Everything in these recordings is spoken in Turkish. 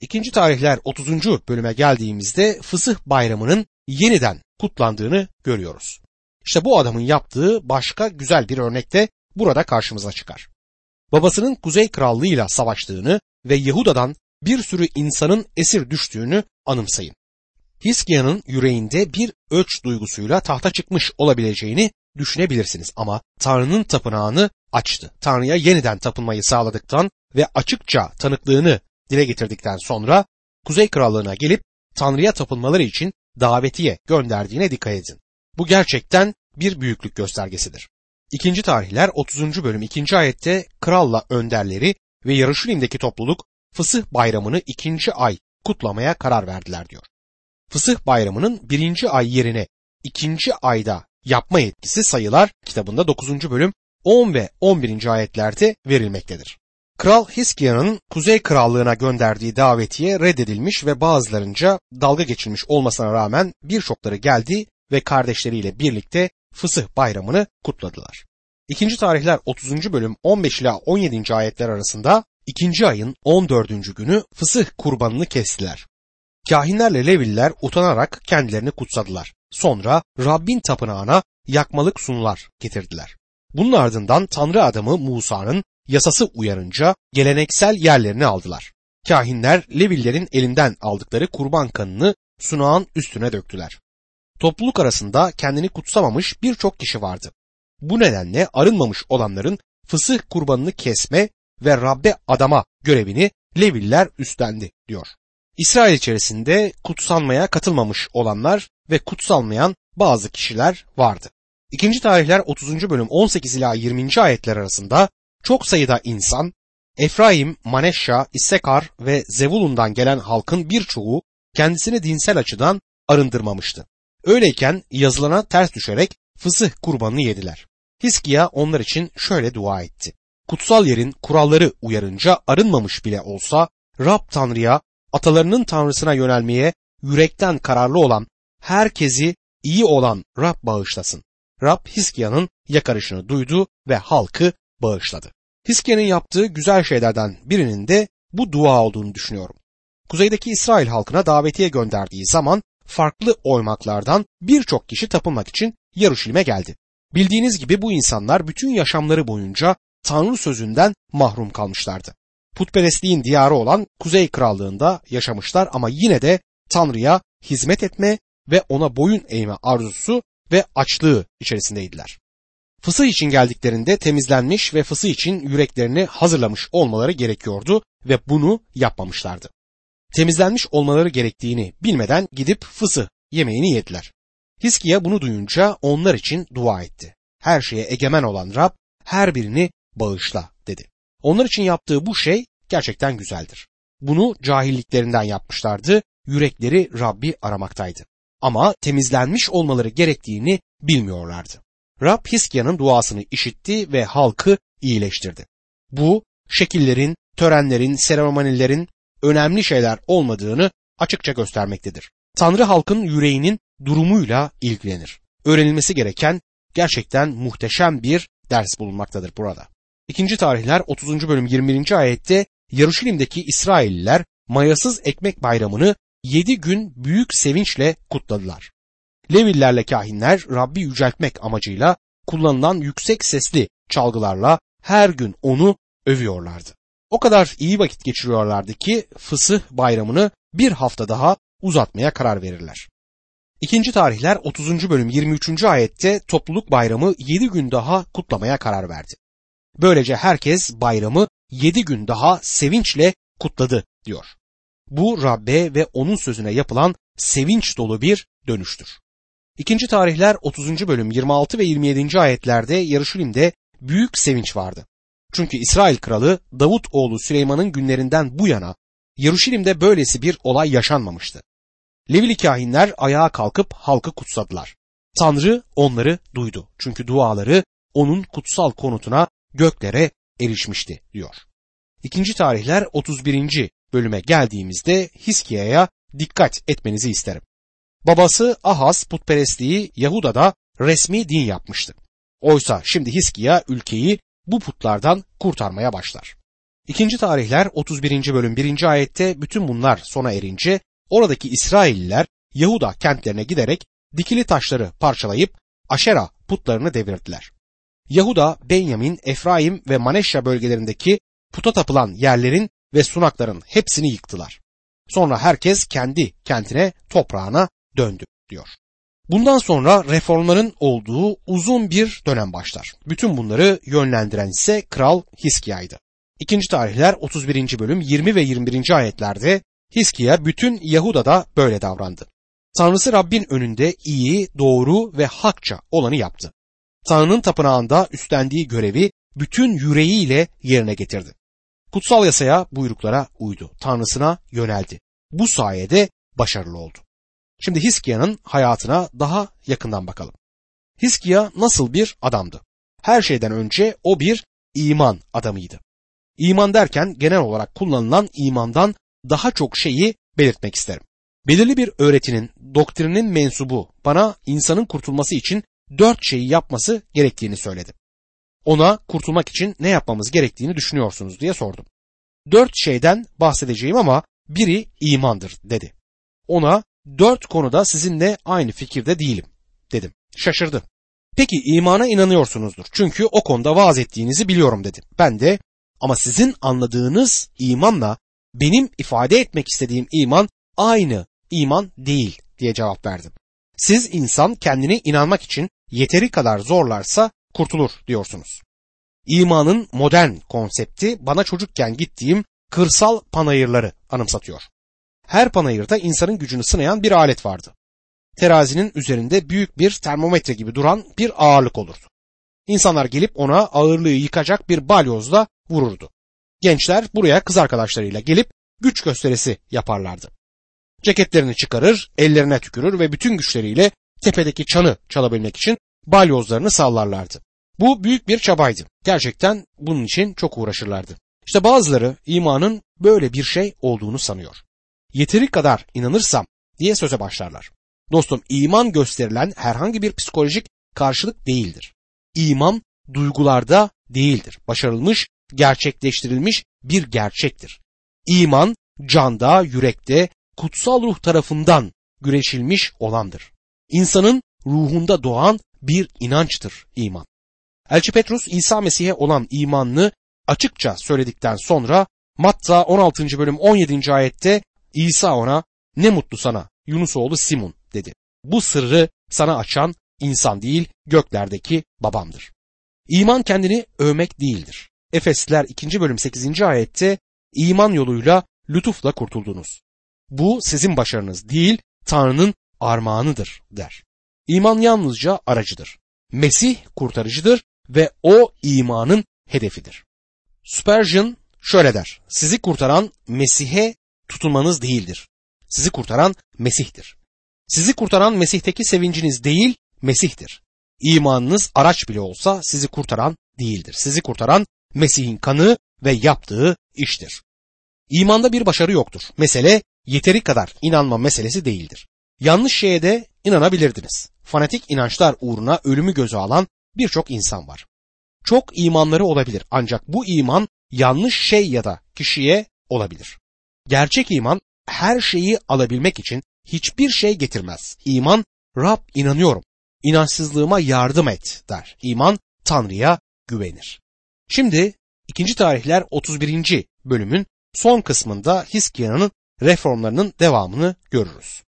İkinci tarihler 30. bölüme geldiğimizde Fısıh Bayramı'nın yeniden kutlandığını görüyoruz. İşte bu adamın yaptığı başka güzel bir örnek de burada karşımıza çıkar. Babasının Kuzey Krallığı'yla savaştığını ve Yahuda'dan bir sürü insanın esir düştüğünü anımsayın. Hiskia'nın yüreğinde bir ölç duygusuyla tahta çıkmış olabileceğini düşünebilirsiniz ama Tanrı'nın tapınağını açtı. Tanrı'ya yeniden tapınmayı sağladıktan ve açıkça tanıklığını dile getirdikten sonra Kuzey Krallığı'na gelip Tanrı'ya tapınmaları için davetiye gönderdiğine dikkat edin. Bu gerçekten bir büyüklük göstergesidir. İkinci tarihler 30. bölüm 2. ayette kralla önderleri ve Yarışilim'deki topluluk Fısıh bayramını ikinci ay kutlamaya karar verdiler diyor. Fısıh bayramının birinci ay yerine ikinci ayda yapma yetkisi sayılar kitabında 9. bölüm 10 ve 11. ayetlerde verilmektedir. Kral Hiskia'nın Kuzey Krallığına gönderdiği davetiye reddedilmiş ve bazılarınca dalga geçilmiş olmasına rağmen birçokları geldi ve kardeşleriyle birlikte Fısıh bayramını kutladılar. İkinci tarihler 30. bölüm 15 ila 17. ayetler arasında ikinci ayın 14. günü Fısıh kurbanını kestiler. Kahinlerle Leviller utanarak kendilerini kutsadılar. Sonra Rabbin tapınağına yakmalık sunular getirdiler. Bunun ardından Tanrı adamı Musa'nın yasası uyarınca geleneksel yerlerini aldılar. Kahinler Levillerin elinden aldıkları kurban kanını sunağın üstüne döktüler. Topluluk arasında kendini kutsamamış birçok kişi vardı. Bu nedenle arınmamış olanların fısıh kurbanını kesme ve Rabbe adama görevini Leviller üstlendi diyor. İsrail içerisinde kutsanmaya katılmamış olanlar ve kutsalmayan bazı kişiler vardı. İkinci tarihler 30. bölüm 18 ila 20. ayetler arasında çok sayıda insan Efraim, Maneşşa, İssekar ve Zevulun'dan gelen halkın birçoğu kendisini dinsel açıdan arındırmamıştı. Öyleyken yazılana ters düşerek fısıh kurbanını yediler. Hiskiya onlar için şöyle dua etti. Kutsal yerin kuralları uyarınca arınmamış bile olsa Rab Tanrı'ya, atalarının Tanrısına yönelmeye yürekten kararlı olan herkesi iyi olan Rab bağışlasın. Rab Hiskia'nın yakarışını duydu ve halkı bağışladı. Hiskia'nın yaptığı güzel şeylerden birinin de bu dua olduğunu düşünüyorum. Kuzeydeki İsrail halkına davetiye gönderdiği zaman farklı oymaklardan birçok kişi tapınmak için Yaruşilim'e geldi. Bildiğiniz gibi bu insanlar bütün yaşamları boyunca Tanrı sözünden mahrum kalmışlardı. Putperestliğin diyarı olan Kuzey Krallığında yaşamışlar ama yine de Tanrı'ya hizmet etme ve ona boyun eğme arzusu ve açlığı içerisindeydiler. Fısı için geldiklerinde temizlenmiş ve fısı için yüreklerini hazırlamış olmaları gerekiyordu ve bunu yapmamışlardı. Temizlenmiş olmaları gerektiğini bilmeden gidip fısı yemeğini yediler. Hiskiya bunu duyunca onlar için dua etti. Her şeye egemen olan Rab her birini bağışla dedi. Onlar için yaptığı bu şey gerçekten güzeldir. Bunu cahilliklerinden yapmışlardı, yürekleri Rabbi aramaktaydı. Ama temizlenmiş olmaları gerektiğini bilmiyorlardı. Rab Hiskia'nın duasını işitti ve halkı iyileştirdi. Bu şekillerin, törenlerin, seremonilerin önemli şeyler olmadığını açıkça göstermektedir. Tanrı halkın yüreğinin durumuyla ilgilenir. Öğrenilmesi gereken gerçekten muhteşem bir ders bulunmaktadır burada. İkinci tarihler 30. bölüm 21. ayette Yaruşilim'deki İsrailliler mayasız ekmek bayramını 7 gün büyük sevinçle kutladılar. Levillerle kahinler Rabbi yüceltmek amacıyla kullanılan yüksek sesli çalgılarla her gün onu övüyorlardı. O kadar iyi vakit geçiriyorlardı ki Fısıh bayramını bir hafta daha uzatmaya karar verirler. İkinci tarihler 30. bölüm 23. ayette topluluk bayramı 7 gün daha kutlamaya karar verdi. Böylece herkes bayramı 7 gün daha sevinçle kutladı diyor. Bu Rabbe ve onun sözüne yapılan sevinç dolu bir dönüştür. İkinci tarihler 30. bölüm 26 ve 27. ayetlerde Yarışilim'de büyük sevinç vardı. Çünkü İsrail kralı Davut oğlu Süleyman'ın günlerinden bu yana Yaruşilim'de böylesi bir olay yaşanmamıştı. Levili kahinler ayağa kalkıp halkı kutsadılar. Tanrı onları duydu. Çünkü duaları onun kutsal konutuna göklere erişmişti diyor. İkinci tarihler 31. bölüme geldiğimizde Hiskia'ya dikkat etmenizi isterim. Babası Ahaz putperestliği Yahuda'da resmi din yapmıştı. Oysa şimdi Hiskia ülkeyi bu putlardan kurtarmaya başlar. İkinci tarihler 31. bölüm 1. ayette bütün bunlar sona erince oradaki İsrailliler Yahuda kentlerine giderek dikili taşları parçalayıp Aşera putlarını devirdiler. Yahuda, Benyamin, Efraim ve Maneşya bölgelerindeki puta tapılan yerlerin ve sunakların hepsini yıktılar. Sonra herkes kendi kentine, toprağına döndü diyor. Bundan sonra reformların olduğu uzun bir dönem başlar. Bütün bunları yönlendiren ise Kral Hiskia'ydı. İkinci tarihler 31. bölüm 20 ve 21. ayetlerde Hiskiya bütün Yahuda'da böyle davrandı. Tanrısı Rabbin önünde iyi, doğru ve hakça olanı yaptı. Tanrı'nın tapınağında üstlendiği görevi bütün yüreğiyle yerine getirdi. Kutsal yasaya, buyruklara uydu. Tanrısına yöneldi. Bu sayede başarılı oldu. Şimdi Hiskia'nın hayatına daha yakından bakalım. Hiskia nasıl bir adamdı? Her şeyden önce o bir iman adamıydı. İman derken genel olarak kullanılan imandan daha çok şeyi belirtmek isterim. Belirli bir öğretinin, doktrinin mensubu bana insanın kurtulması için dört şeyi yapması gerektiğini söyledi. Ona kurtulmak için ne yapmamız gerektiğini düşünüyorsunuz diye sordum. Dört şeyden bahsedeceğim ama biri imandır dedi. Ona dört konuda sizinle aynı fikirde değilim dedim. Şaşırdı. Peki imana inanıyorsunuzdur. Çünkü o konuda vaaz ettiğinizi biliyorum dedim. Ben de ama sizin anladığınız imanla benim ifade etmek istediğim iman aynı iman değil diye cevap verdim. Siz insan kendini inanmak için yeteri kadar zorlarsa kurtulur diyorsunuz. İmanın modern konsepti bana çocukken gittiğim kırsal panayırları anımsatıyor. Her panayırda insanın gücünü sınayan bir alet vardı. Terazinin üzerinde büyük bir termometre gibi duran bir ağırlık olurdu. İnsanlar gelip ona ağırlığı yıkacak bir balyozla vururdu. Gençler buraya kız arkadaşlarıyla gelip güç gösterisi yaparlardı. Ceketlerini çıkarır, ellerine tükürür ve bütün güçleriyle tepedeki çanı çalabilmek için balyozlarını sallarlardı. Bu büyük bir çabaydı. Gerçekten bunun için çok uğraşırlardı. İşte bazıları imanın böyle bir şey olduğunu sanıyor. Yeteri kadar inanırsam diye söze başlarlar. Dostum iman gösterilen herhangi bir psikolojik karşılık değildir. İman duygularda değildir. Başarılmış, gerçekleştirilmiş bir gerçektir. İman canda, yürekte, kutsal ruh tarafından güreşilmiş olandır. İnsanın ruhunda doğan bir inançtır iman. Elçi Petrus İsa Mesih'e olan imanını açıkça söyledikten sonra Matta 16. bölüm 17. ayette İsa ona ne mutlu sana Yunus oğlu Simon dedi. Bu sırrı sana açan insan değil göklerdeki babamdır. İman kendini övmek değildir. Efesliler 2. bölüm 8. ayette iman yoluyla lütufla kurtuldunuz. Bu sizin başarınız değil Tanrı'nın armağanıdır der. İman yalnızca aracıdır. Mesih kurtarıcıdır ve o imanın hedefidir. Spurgeon şöyle der. Sizi kurtaran Mesih'e tutunmanız değildir. Sizi kurtaran Mesih'tir. Sizi kurtaran Mesih'teki sevinciniz değil, Mesih'tir. İmanınız araç bile olsa sizi kurtaran değildir. Sizi kurtaran Mesih'in kanı ve yaptığı iştir. İmanda bir başarı yoktur. Mesele yeteri kadar inanma meselesi değildir. Yanlış şeye de inanabilirdiniz. Fanatik inançlar uğruna ölümü göze alan birçok insan var. Çok imanları olabilir ancak bu iman yanlış şey ya da kişiye olabilir. Gerçek iman her şeyi alabilmek için hiçbir şey getirmez. İman Rab inanıyorum. İnançsızlığıma yardım et der. İman Tanrı'ya güvenir. Şimdi 2. tarihler 31. bölümün son kısmında Hiskia'nın reformlarının devamını görürüz.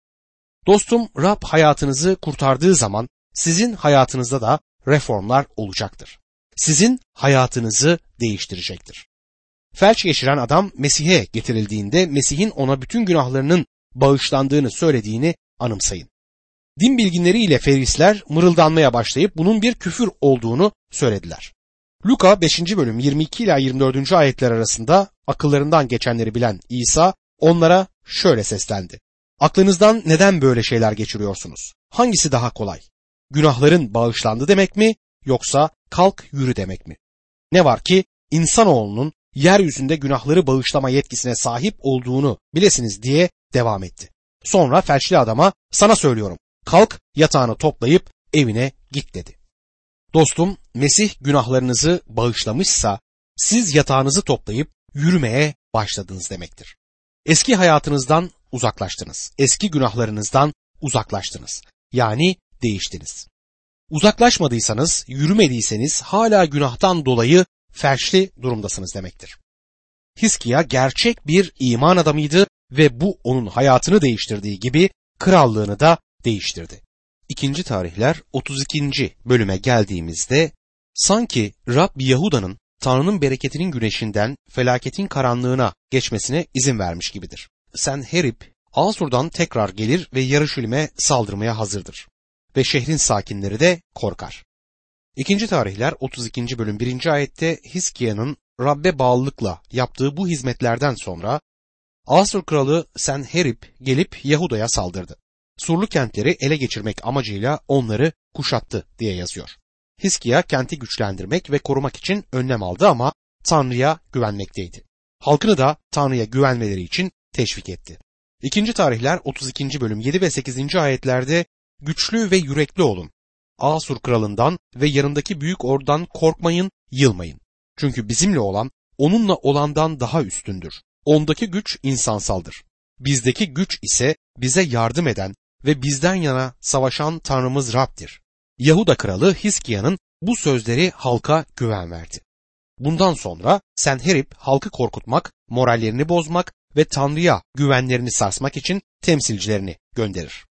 Dostum Rab hayatınızı kurtardığı zaman sizin hayatınızda da reformlar olacaktır. Sizin hayatınızı değiştirecektir. Felç geçiren adam Mesih'e getirildiğinde Mesih'in ona bütün günahlarının bağışlandığını söylediğini anımsayın. Din bilginleriyle ferisler mırıldanmaya başlayıp bunun bir küfür olduğunu söylediler. Luka 5. bölüm 22 ila 24. ayetler arasında akıllarından geçenleri bilen İsa onlara şöyle seslendi. Aklınızdan neden böyle şeyler geçiriyorsunuz? Hangisi daha kolay? Günahların bağışlandı demek mi yoksa kalk yürü demek mi? Ne var ki insanoğlunun yeryüzünde günahları bağışlama yetkisine sahip olduğunu bilesiniz diye devam etti. Sonra felçli adama sana söylüyorum kalk yatağını toplayıp evine git dedi. Dostum Mesih günahlarınızı bağışlamışsa siz yatağınızı toplayıp yürümeye başladınız demektir. Eski hayatınızdan uzaklaştınız. Eski günahlarınızdan uzaklaştınız. Yani değiştiniz. Uzaklaşmadıysanız, yürümediyseniz hala günahtan dolayı felçli durumdasınız demektir. Hiskiya gerçek bir iman adamıydı ve bu onun hayatını değiştirdiği gibi krallığını da değiştirdi. İkinci tarihler 32. bölüme geldiğimizde sanki Rab Yahuda'nın Tanrı'nın bereketinin güneşinden felaketin karanlığına geçmesine izin vermiş gibidir. Sen Herip, Asur'dan tekrar gelir ve Yarışilim'e saldırmaya hazırdır. Ve şehrin sakinleri de korkar. İkinci tarihler 32. bölüm 1. ayette Hiskia'nın Rabbe bağlılıkla yaptığı bu hizmetlerden sonra Asur kralı Senherip gelip Yahuda'ya saldırdı. Surlu kentleri ele geçirmek amacıyla onları kuşattı diye yazıyor. Hiskiya kenti güçlendirmek ve korumak için önlem aldı ama Tanrı'ya güvenmekteydi. Halkını da Tanrı'ya güvenmeleri için teşvik etti. İkinci tarihler 32. bölüm 7 ve 8. ayetlerde güçlü ve yürekli olun. Asur kralından ve yanındaki büyük ordudan korkmayın, yılmayın. Çünkü bizimle olan onunla olandan daha üstündür. Ondaki güç insansaldır. Bizdeki güç ise bize yardım eden ve bizden yana savaşan Tanrımız Rab'dir. Yahuda kralı Hiskia'nın bu sözleri halka güven verdi. Bundan sonra Senherip halkı korkutmak, morallerini bozmak ve Tanrı'ya güvenlerini sarsmak için temsilcilerini gönderir.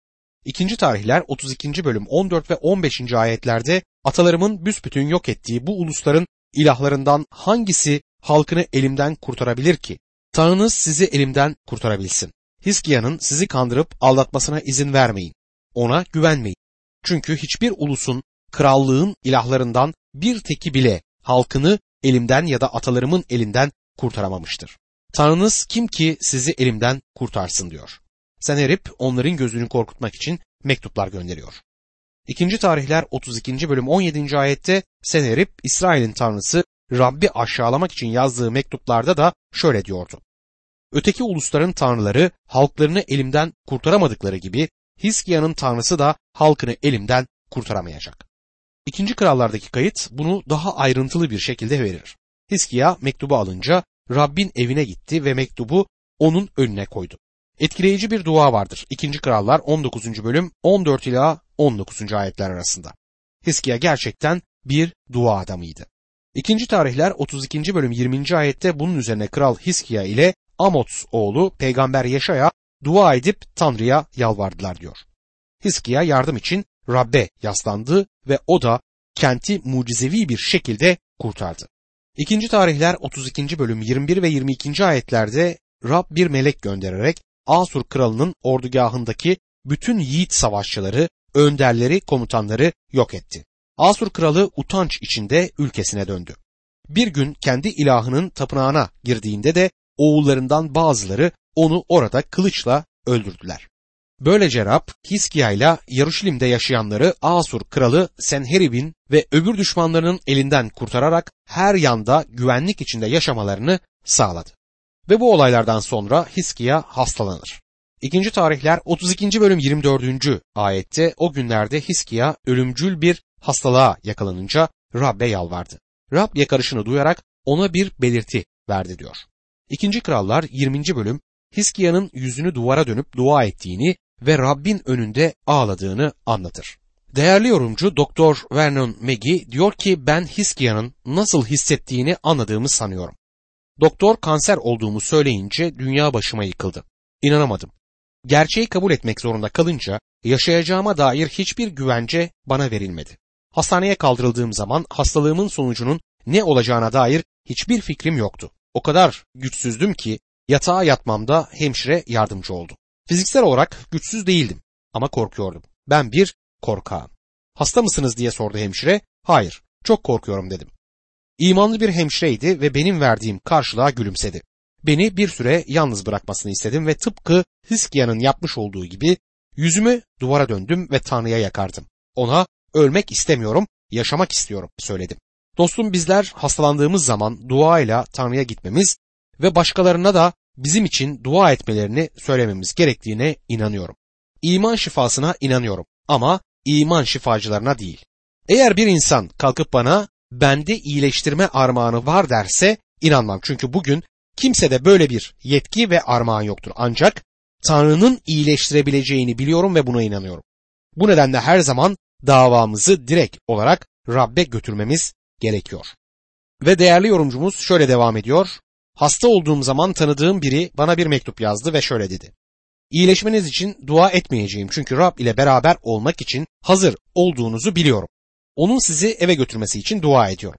İkinci tarihler 32. bölüm 14 ve 15. ayetlerde atalarımın büsbütün yok ettiği bu ulusların ilahlarından hangisi halkını elimden kurtarabilir ki? Tanrınız sizi elimden kurtarabilsin. Hiskia'nın sizi kandırıp aldatmasına izin vermeyin. Ona güvenmeyin. Çünkü hiçbir ulusun, krallığın ilahlarından bir teki bile halkını elimden ya da atalarımın elinden kurtaramamıştır. Tanrınız kim ki sizi elimden kurtarsın diyor. Senerip onların gözünü korkutmak için mektuplar gönderiyor. İkinci tarihler 32. bölüm 17. ayette Senerip İsrail'in tanrısı Rabbi aşağılamak için yazdığı mektuplarda da şöyle diyordu. Öteki ulusların tanrıları halklarını elimden kurtaramadıkları gibi Hiskia'nın tanrısı da halkını elimden kurtaramayacak. İkinci krallardaki kayıt bunu daha ayrıntılı bir şekilde verir. Hiskia mektubu alınca Rabbin evine gitti ve mektubu onun önüne koydu. Etkileyici bir dua vardır. İkinci Krallar 19. bölüm 14 ila 19. ayetler arasında. Hiskia gerçekten bir dua adamıydı. İkinci tarihler 32. bölüm 20. ayette bunun üzerine Kral Hiskia ile Amots oğlu Peygamber Yaşaya dua edip Tanrı'ya yalvardılar diyor. Hiskia yardım için Rabbe yaslandı ve o da kenti mucizevi bir şekilde kurtardı. İkinci tarihler 32. bölüm 21 ve 22. ayetlerde Rab bir melek göndererek Asur kralının ordugahındaki bütün yiğit savaşçıları, önderleri, komutanları yok etti. Asur kralı utanç içinde ülkesine döndü. Bir gün kendi ilahının tapınağına girdiğinde de oğullarından bazıları onu orada kılıçla öldürdüler. Böylece Rab Hiskiya ile Yaruşilim'de yaşayanları Asur kralı Senherib'in ve öbür düşmanlarının elinden kurtararak her yanda güvenlik içinde yaşamalarını sağladı. Ve bu olaylardan sonra Hiskiya hastalanır. İkinci tarihler 32. bölüm 24. ayette o günlerde Hiskiya ölümcül bir hastalığa yakalanınca Rab'be yalvardı. Rab yakarışını duyarak ona bir belirti verdi diyor. İkinci Krallar 20. bölüm Hiskia'nın yüzünü duvara dönüp dua ettiğini ve Rabbin önünde ağladığını anlatır. Değerli yorumcu Doktor Vernon Maggie diyor ki ben Hiskia'nın nasıl hissettiğini anladığımı sanıyorum. Doktor kanser olduğumu söyleyince dünya başıma yıkıldı. İnanamadım. Gerçeği kabul etmek zorunda kalınca yaşayacağıma dair hiçbir güvence bana verilmedi. Hastaneye kaldırıldığım zaman hastalığımın sonucunun ne olacağına dair hiçbir fikrim yoktu. O kadar güçsüzdüm ki yatağa yatmamda hemşire yardımcı oldu. Fiziksel olarak güçsüz değildim ama korkuyordum. Ben bir korkağım. Hasta mısınız diye sordu hemşire. Hayır, çok korkuyorum dedim. İmanlı bir hemşireydi ve benim verdiğim karşılığa gülümsedi. Beni bir süre yalnız bırakmasını istedim ve tıpkı Hiskia'nın yapmış olduğu gibi yüzümü duvara döndüm ve Tanrı'ya yakardım. Ona ölmek istemiyorum, yaşamak istiyorum söyledim. Dostum bizler hastalandığımız zaman dua ile Tanrı'ya gitmemiz ve başkalarına da bizim için dua etmelerini söylememiz gerektiğine inanıyorum. İman şifasına inanıyorum ama iman şifacılarına değil. Eğer bir insan kalkıp bana bende iyileştirme armağanı var derse inanmam. Çünkü bugün Kimsede böyle bir yetki ve armağan yoktur. Ancak Tanrı'nın iyileştirebileceğini biliyorum ve buna inanıyorum. Bu nedenle her zaman davamızı direkt olarak Rab'be götürmemiz gerekiyor. Ve değerli yorumcumuz şöyle devam ediyor. Hasta olduğum zaman tanıdığım biri bana bir mektup yazdı ve şöyle dedi. İyileşmeniz için dua etmeyeceğim çünkü Rab ile beraber olmak için hazır olduğunuzu biliyorum. Onun sizi eve götürmesi için dua ediyorum.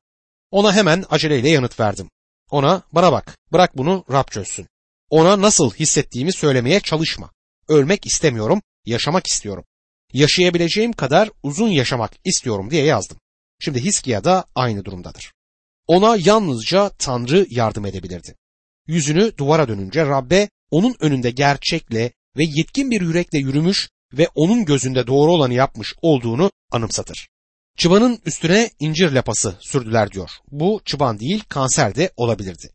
Ona hemen aceleyle yanıt verdim. Ona bana bak bırak bunu Rab çözsün. Ona nasıl hissettiğimi söylemeye çalışma. Ölmek istemiyorum, yaşamak istiyorum. Yaşayabileceğim kadar uzun yaşamak istiyorum diye yazdım. Şimdi Hiskiya da aynı durumdadır. Ona yalnızca Tanrı yardım edebilirdi. Yüzünü duvara dönünce Rabbe onun önünde gerçekle ve yetkin bir yürekle yürümüş ve onun gözünde doğru olanı yapmış olduğunu anımsatır. Çıbanın üstüne incir lapası sürdüler diyor. Bu çıban değil kanser de olabilirdi.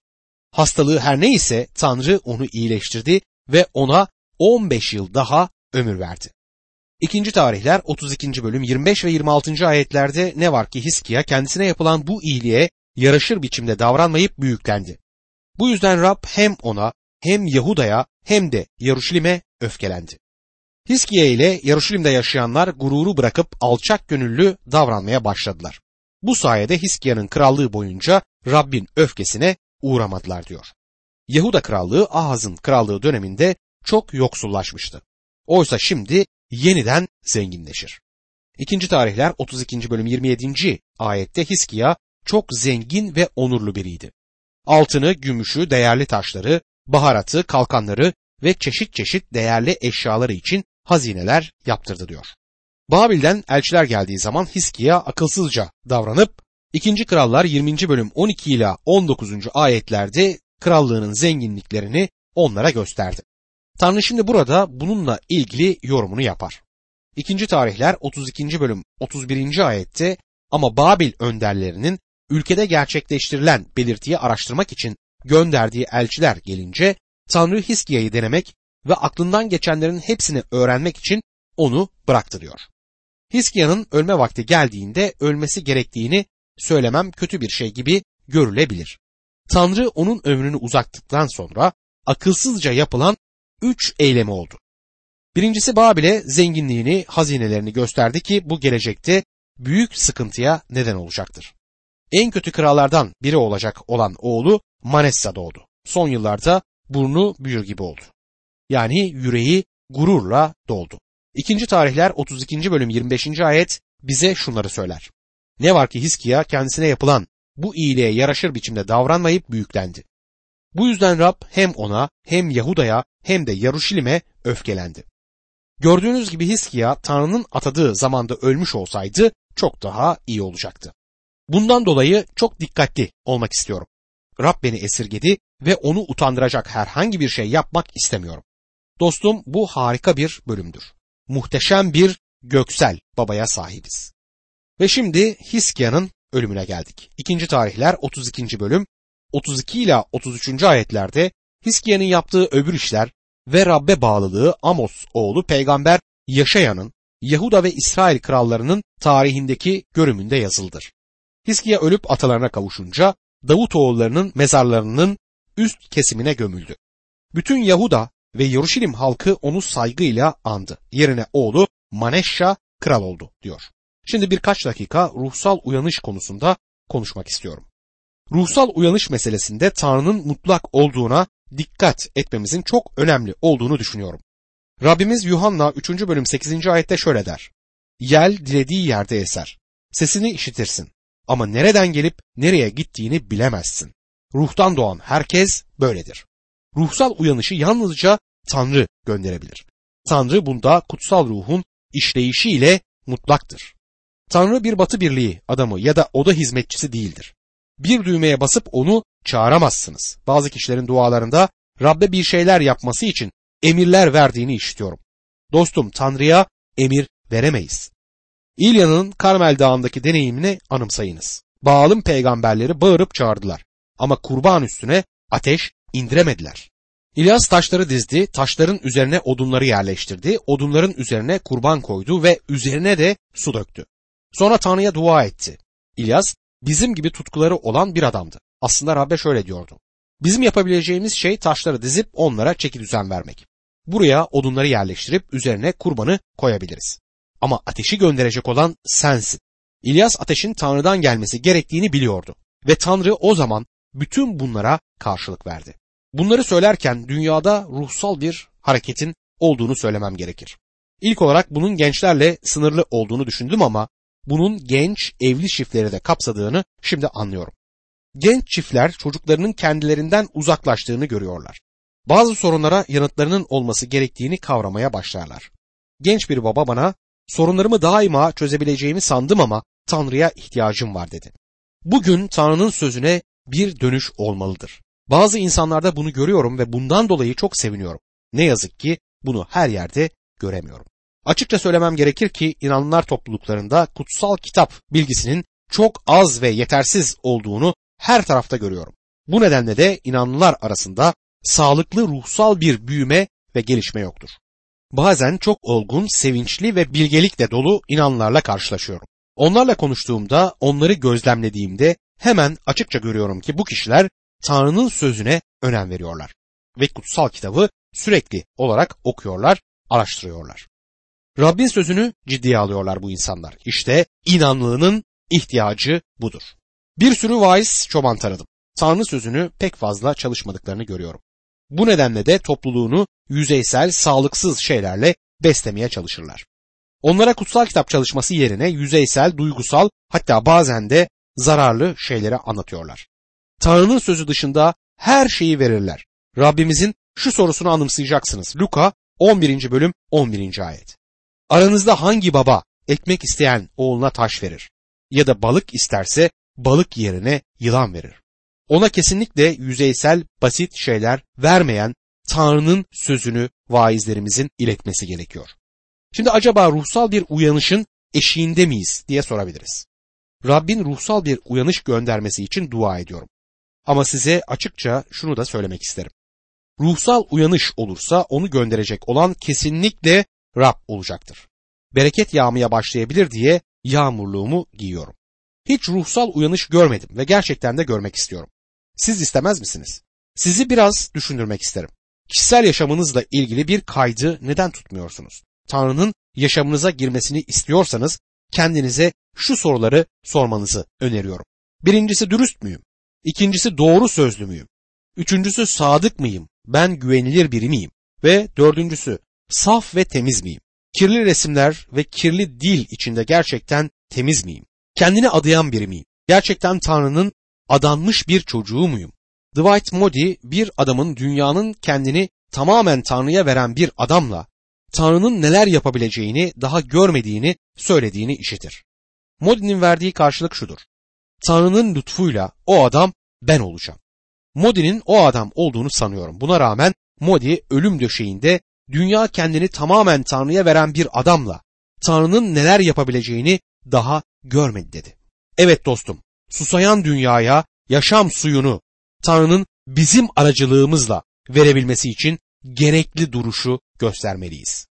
Hastalığı her neyse Tanrı onu iyileştirdi ve ona 15 yıl daha ömür verdi. İkinci tarihler 32. bölüm 25 ve 26. ayetlerde ne var ki Hiskiya kendisine yapılan bu iyiliğe yaraşır biçimde davranmayıp büyüklendi. Bu yüzden Rab hem ona hem Yahuda'ya hem de Yaruşilim'e öfkelendi. Hiskiye ile Yaruşilim'de yaşayanlar gururu bırakıp alçak gönüllü davranmaya başladılar. Bu sayede Hiskiya'nın krallığı boyunca Rabbin öfkesine uğramadılar diyor. Yahuda krallığı Ahaz'ın krallığı döneminde çok yoksullaşmıştı. Oysa şimdi yeniden zenginleşir. İkinci tarihler 32. bölüm 27. ayette Hiskiya çok zengin ve onurlu biriydi. Altını, gümüşü, değerli taşları, baharatı, kalkanları ve çeşit çeşit değerli eşyaları için hazineler yaptırdı diyor. Babil'den elçiler geldiği zaman Hiskiya akılsızca davranıp 2. Krallar 20. bölüm 12 ila 19. ayetlerde krallığının zenginliklerini onlara gösterdi. Tanrı şimdi burada bununla ilgili yorumunu yapar. 2. tarihler 32. bölüm 31. ayette ama Babil önderlerinin ülkede gerçekleştirilen belirtiyi araştırmak için gönderdiği elçiler gelince Tanrı Hiskia'yı denemek ve aklından geçenlerin hepsini öğrenmek için onu bıraktı diyor. Hiskia'nın ölme vakti geldiğinde ölmesi gerektiğini söylemem kötü bir şey gibi görülebilir. Tanrı onun ömrünü uzattıktan sonra akılsızca yapılan üç eylemi oldu. Birincisi Babil'e zenginliğini, hazinelerini gösterdi ki bu gelecekte büyük sıkıntıya neden olacaktır. En kötü krallardan biri olacak olan oğlu Manessa doğdu. Son yıllarda burnu büyür gibi oldu. Yani yüreği gururla doldu. İkinci tarihler 32. bölüm 25. ayet bize şunları söyler. Ne var ki Hiskiya kendisine yapılan bu iyiliğe yaraşır biçimde davranmayıp büyüklendi. Bu yüzden Rab hem ona hem Yahuda'ya hem de Yaruşilim'e öfkelendi. Gördüğünüz gibi Hiskiya Tanrı'nın atadığı zamanda ölmüş olsaydı çok daha iyi olacaktı. Bundan dolayı çok dikkatli olmak istiyorum. Rab beni esirgedi ve onu utandıracak herhangi bir şey yapmak istemiyorum. Dostum bu harika bir bölümdür. Muhteşem bir göksel babaya sahibiz. Ve şimdi Hiskia'nın ölümüne geldik. İkinci tarihler 32. bölüm 32 ila 33. ayetlerde Hiskia'nın yaptığı öbür işler ve Rabbe bağlılığı Amos oğlu peygamber Yaşayan'ın Yahuda ve İsrail krallarının tarihindeki görümünde yazıldır. Hiskiya ölüp atalarına kavuşunca Davut oğullarının mezarlarının üst kesimine gömüldü. Bütün Yahuda ve Yeruşalim halkı onu saygıyla andı. Yerine oğlu Maneşşa kral oldu diyor. Şimdi birkaç dakika ruhsal uyanış konusunda konuşmak istiyorum. Ruhsal uyanış meselesinde Tanrı'nın mutlak olduğuna dikkat etmemizin çok önemli olduğunu düşünüyorum. Rabbimiz Yuhanna 3. bölüm 8. ayette şöyle der. Yel dilediği yerde eser. Sesini işitirsin. Ama nereden gelip nereye gittiğini bilemezsin. Ruhtan doğan herkes böyledir. Ruhsal uyanışı yalnızca Tanrı gönderebilir. Tanrı bunda kutsal ruhun işleyişiyle mutlaktır. Tanrı bir batı birliği adamı ya da oda hizmetçisi değildir. Bir düğmeye basıp onu çağıramazsınız. Bazı kişilerin dualarında Rabbe bir şeyler yapması için emirler verdiğini işitiyorum. Dostum Tanrı'ya emir veremeyiz. İlya'nın Karmel Dağı'ndaki deneyimini anımsayınız. Baal'ın peygamberleri bağırıp çağırdılar ama kurban üstüne ateş indiremediler. İlyas taşları dizdi, taşların üzerine odunları yerleştirdi, odunların üzerine kurban koydu ve üzerine de su döktü. Sonra Tanrı'ya dua etti. İlyas bizim gibi tutkuları olan bir adamdı. Aslında Rabbe şöyle diyordu. Bizim yapabileceğimiz şey taşları dizip onlara çeki düzen vermek. Buraya odunları yerleştirip üzerine kurbanı koyabiliriz. Ama ateşi gönderecek olan sensin. İlyas ateşin Tanrı'dan gelmesi gerektiğini biliyordu ve Tanrı o zaman bütün bunlara karşılık verdi. Bunları söylerken dünyada ruhsal bir hareketin olduğunu söylemem gerekir. İlk olarak bunun gençlerle sınırlı olduğunu düşündüm ama bunun genç evli çiftleri de kapsadığını şimdi anlıyorum. Genç çiftler çocuklarının kendilerinden uzaklaştığını görüyorlar. Bazı sorunlara yanıtlarının olması gerektiğini kavramaya başlarlar. Genç bir baba bana sorunlarımı daima çözebileceğimi sandım ama Tanrı'ya ihtiyacım var dedi. Bugün Tanrı'nın sözüne bir dönüş olmalıdır. Bazı insanlarda bunu görüyorum ve bundan dolayı çok seviniyorum. Ne yazık ki bunu her yerde göremiyorum. Açıkça söylemem gerekir ki inanlılar topluluklarında kutsal kitap bilgisinin çok az ve yetersiz olduğunu her tarafta görüyorum. Bu nedenle de inanlılar arasında sağlıklı ruhsal bir büyüme ve gelişme yoktur. Bazen çok olgun, sevinçli ve bilgelikle dolu inanlarla karşılaşıyorum. Onlarla konuştuğumda, onları gözlemlediğimde hemen açıkça görüyorum ki bu kişiler Tanrı'nın sözüne önem veriyorlar ve kutsal kitabı sürekli olarak okuyorlar, araştırıyorlar. Rabbin sözünü ciddiye alıyorlar bu insanlar. İşte inanlığının ihtiyacı budur. Bir sürü vaiz çoban tanıdım. Tanrı sözünü pek fazla çalışmadıklarını görüyorum. Bu nedenle de topluluğunu yüzeysel, sağlıksız şeylerle beslemeye çalışırlar. Onlara kutsal kitap çalışması yerine yüzeysel, duygusal hatta bazen de zararlı şeyleri anlatıyorlar. Tanrı'nın sözü dışında her şeyi verirler. Rabbimizin şu sorusunu anımsayacaksınız. Luka 11. bölüm 11. ayet. Aranızda hangi baba ekmek isteyen oğluna taş verir? Ya da balık isterse balık yerine yılan verir. Ona kesinlikle yüzeysel, basit şeyler vermeyen Tanrı'nın sözünü vaizlerimizin iletmesi gerekiyor. Şimdi acaba ruhsal bir uyanışın eşiğinde miyiz diye sorabiliriz. Rabbin ruhsal bir uyanış göndermesi için dua ediyorum. Ama size açıkça şunu da söylemek isterim. Ruhsal uyanış olursa onu gönderecek olan kesinlikle Rab olacaktır. Bereket yağmaya başlayabilir diye yağmurluğumu giyiyorum. Hiç ruhsal uyanış görmedim ve gerçekten de görmek istiyorum. Siz istemez misiniz? Sizi biraz düşündürmek isterim. Kişisel yaşamınızla ilgili bir kaydı neden tutmuyorsunuz? Tanrı'nın yaşamınıza girmesini istiyorsanız kendinize şu soruları sormanızı öneriyorum. Birincisi dürüst müyüm? İkincisi doğru sözlü müyüm? Üçüncüsü sadık mıyım? Ben güvenilir biri miyim? Ve dördüncüsü saf ve temiz miyim? Kirli resimler ve kirli dil içinde gerçekten temiz miyim? Kendini adayan biri miyim? Gerçekten Tanrı'nın adanmış bir çocuğu muyum? Dwight Moody bir adamın dünyanın kendini tamamen Tanrı'ya veren bir adamla Tanrı'nın neler yapabileceğini daha görmediğini söylediğini işitir. Moody'nin verdiği karşılık şudur. Tanrı'nın lütfuyla o adam ben olacağım. Moody'nin o adam olduğunu sanıyorum. Buna rağmen Moody ölüm döşeğinde dünya kendini tamamen Tanrı'ya veren bir adamla Tanrı'nın neler yapabileceğini daha görmedi dedi. Evet dostum, susayan dünyaya yaşam suyunu Tanrı'nın bizim aracılığımızla verebilmesi için gerekli duruşu göstermeliyiz.